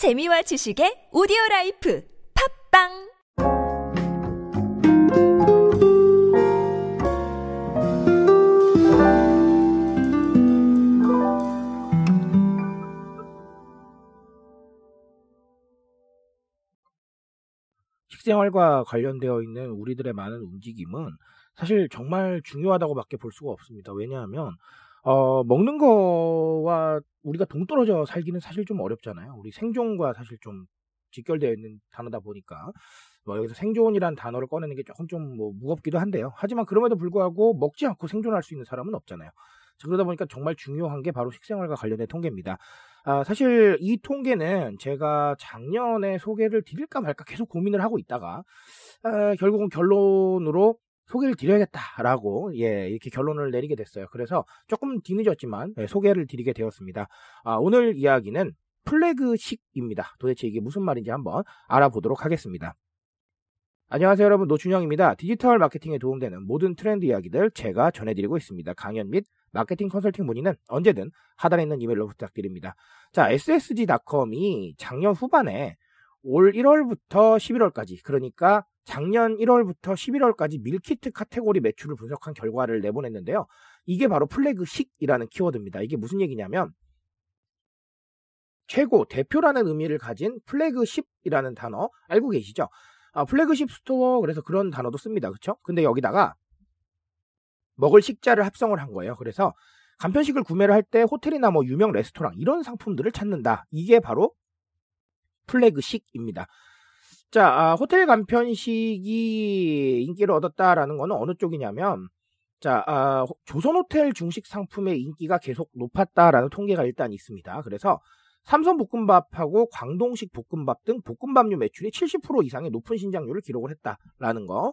재미와 지식의 오디오 라이프 팝빵 식생활과 관련되어 있는 우리들의 많은 움직임은 사실 정말 중요하다고밖에 볼 수가 없습니다. 왜냐하면 어, 먹는 거와 우리가 동떨어져 살기는 사실 좀 어렵잖아요. 우리 생존과 사실 좀 직결되어 있는 단어다 보니까 뭐 여기서 생존이란 단어를 꺼내는 게 조금 좀 뭐 무겁기도 한데요. 하지만 그럼에도 불구하고 먹지 않고 생존할 수 있는 사람은 없잖아요. 자, 그러다 보니까 정말 중요한 게 바로 식생활과 관련된 통계입니다. 아, 사실 이 통계는 제가 작년에 소개를 드릴까 말까 계속 고민을 하고 있다가 아, 결국은 결론으로 소개를 드려야겠다라고 예 이렇게 결론을 내리게 됐어요. 그래서 조금 뒤늦었지만 예, 소개를 드리게 되었습니다. 아, 오늘 이야기는 플래그식입니다. 도대체 이게 무슨 말인지 한번 알아보도록 하겠습니다. 안녕하세요 여러분 노준영입니다. 디지털 마케팅에 도움되는 모든 트렌드 이야기들 제가 전해드리고 있습니다. 강연 및 마케팅 컨설팅 문의는 언제든 하단에 있는 이메일로 부탁드립니다. 자 ssg.com이 작년 후반에 올 1월부터 11월까지 그러니까 작년 1월부터 11월까지 밀키트 카테고리 매출을 분석한 결과를 내보냈는데요. 이게 바로 플래그식이라는 키워드입니다. 이게 무슨 얘기냐면 최고 대표라는 의미를 가진 flagship이라는 단어 알고 계시죠? 아, flagship store 그래서 그런 단어도 씁니다. 그렇죠? 근데 여기다가 먹을 식자를 합성을 한 거예요. 그래서 간편식을 구매를 할 때 호텔이나 뭐 유명 레스토랑 이런 상품들을 찾는다. 이게 바로 플래그식입니다. 자, 아, 호텔 간편식이 인기를 얻었다라는 거는 어느 쪽이냐면 자, 아, 조선 호텔 중식 상품의 인기가 계속 높았다라는 통계가 일단 있습니다. 그래서 삼선 볶음밥하고 광동식 볶음밥 등 볶음밥류 매출이 70% 이상의 높은 신장률을 기록을 했다라는 거.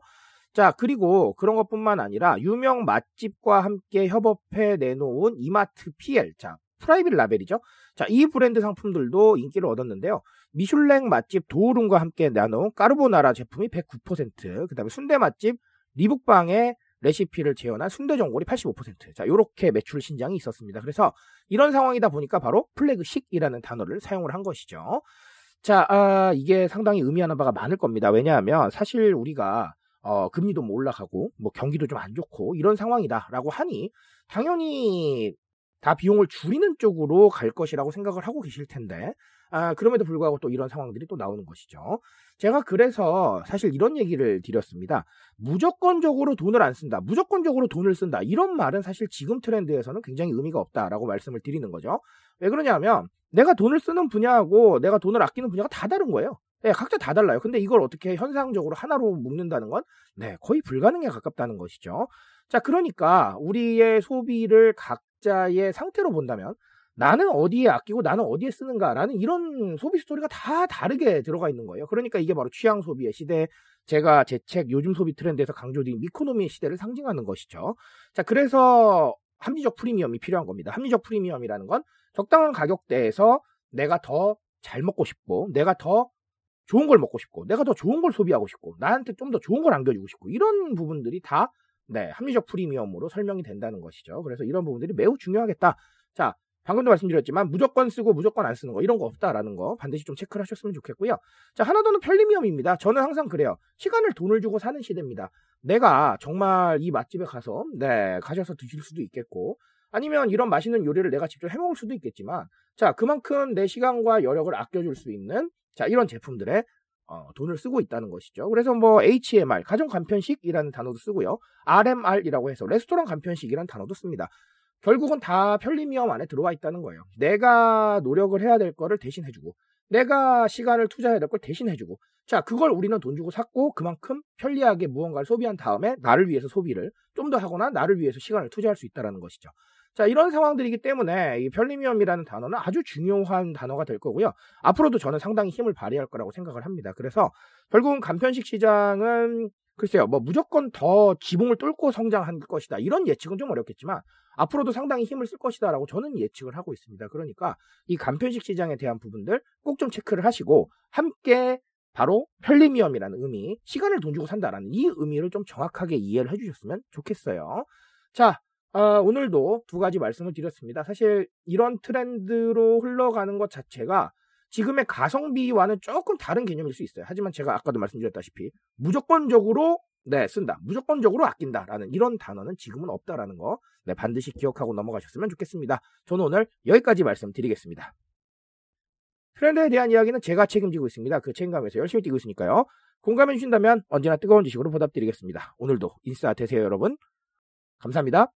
자, 그리고 그런 것뿐만 아니라 유명 맛집과 함께 협업해 내놓은 이마트 PL. 자, private label이죠. 자, 이 브랜드 상품들도 인기를 얻었는데요. 미슐랭 맛집 도우룸과 함께 나눈 까르보나라 제품이 109%, 그 다음에 순대 맛집 리북방의 레시피를 재현한 순대 전골이 85%. 자, 요렇게 매출 신장이 있었습니다. 그래서 이런 상황이다 보니까 바로 플래그식이라는 단어를 사용을 한 것이죠. 자, 아, 이게 상당히 의미하는 바가 많을 겁니다. 왜냐하면 사실 우리가 어, 금리도 뭐 올라가고 뭐 경기도 좀 안 좋고 이런 상황이다라고 하니 당연히 다 비용을 줄이는 쪽으로 갈 것이라고 생각을 하고 계실 텐데 아, 그럼에도 불구하고 또 이런 상황들이 또 나오는 것이죠. 제가 그래서 사실 이런 얘기를 드렸습니다. 무조건적으로 돈을 안 쓴다. 무조건적으로 돈을 쓴다. 이런 말은 사실 지금 트렌드에서는 굉장히 의미가 없다라고 말씀을 드리는 거죠. 왜 그러냐면 내가 돈을 쓰는 분야하고 내가 돈을 아끼는 분야가 다 다른 거예요. 네, 각자 다 달라요. 근데 이걸 어떻게 현상적으로 하나로 묶는다는 건 네, 거의 불가능에 가깝다는 것이죠. 자, 그러니까 우리의 소비를 각 자의 상태로 본다면 나는 어디에 아끼고 나는 어디에 쓰는가라는 이런 소비 스토리가 다 다르게 들어가 있는 거예요. 그러니까 이게 바로 취향 소비의 시대, 제가 제 책 요즘 소비 트렌드에서 강조드린 미코노미의 시대를 상징하는 것이죠. 자, 그래서 합리적 프리미엄이 필요한 겁니다. 합리적 프리미엄이라는 건 적당한 가격대에서 내가 더 잘 먹고 싶고, 내가 더 좋은 걸 먹고 싶고, 내가 더 좋은 걸 소비하고 싶고, 나한테 좀 더 좋은 걸 안겨주고 싶고, 이런 부분들이 다, 네, 합리적 프리미엄으로 설명이 된다는 것이죠. 그래서 이런 부분들이 매우 중요하겠다. 자, 방금도 말씀드렸지만 무조건 쓰고 무조건 안 쓰는 거 이런 거 없다라는 거 반드시 좀 체크를 하셨으면 좋겠고요. 자 하나 더는 편리미엄입니다. 저는 항상 그래요. 시간을 돈을 주고 사는 시대입니다. 내가 정말 이 맛집에 가서 네 가셔서 드실 수도 있겠고 아니면 이런 맛있는 요리를 내가 직접 해 먹을 수도 있겠지만 자 그만큼 내 시간과 여력을 아껴 줄 수 있는 자 이런 제품들에 어, 돈을 쓰고 있다는 것이죠. 그래서 뭐 HMR 가정 간편식이라는 단어도 쓰고요. RMR이라고 해서 레스토랑 간편식이라는 단어도 씁니다. 결국은 다 편리미엄 안에 들어와 있다는 거예요. 내가 노력을 해야 될 거를 대신 해 주고, 내가 시간을 투자해야 될 걸 대신 해 주고, 자, 그걸 우리는 돈 주고 샀고, 그만큼 편리하게 무언가를 소비한 다음에 나를 위해서 소비를 좀 더 하거나 나를 위해서 시간을 투자할 수 있다는 것이죠. 자, 이런 상황들이기 때문에 이 편리미엄이라는 단어는 아주 중요한 단어가 될 거고요. 앞으로도 저는 상당히 힘을 발휘할 거라고 생각을 합니다. 그래서 결국은 간편식 시장은 글쎄요, 뭐 무조건 더 지붕을 뚫고 성장할 것이다. 이런 예측은 좀 어렵겠지만 앞으로도 상당히 힘을 쓸 것이다라고 저는 예측을 하고 있습니다. 그러니까 이 간편식 시장에 대한 부분들 꼭 좀 체크를 하시고 함께 바로 편리미엄이라는 의미, 시간을 돈 주고 산다라는 이 의미를 좀 정확하게 이해를 해주셨으면 좋겠어요. 자, 어, 오늘도 두 가지 말씀을 드렸습니다. 사실 이런 트렌드로 흘러가는 것 자체가 지금의 가성비와는 조금 다른 개념일 수 있어요. 하지만 제가 아까도 말씀드렸다시피 무조건적으로 네, 쓴다. 무조건적으로 아낀다라는 이런 단어는 지금은 없다라는 거 네, 반드시 기억하고 넘어가셨으면 좋겠습니다. 저는 오늘 여기까지 말씀드리겠습니다. 트렌드에 대한 이야기는 제가 책임지고 있습니다. 그 책임감에서 열심히 뛰고 있으니까요. 공감해 주신다면 언제나 뜨거운 지식으로 보답드리겠습니다. 오늘도 인싸 되세요, 여러분. 감사합니다.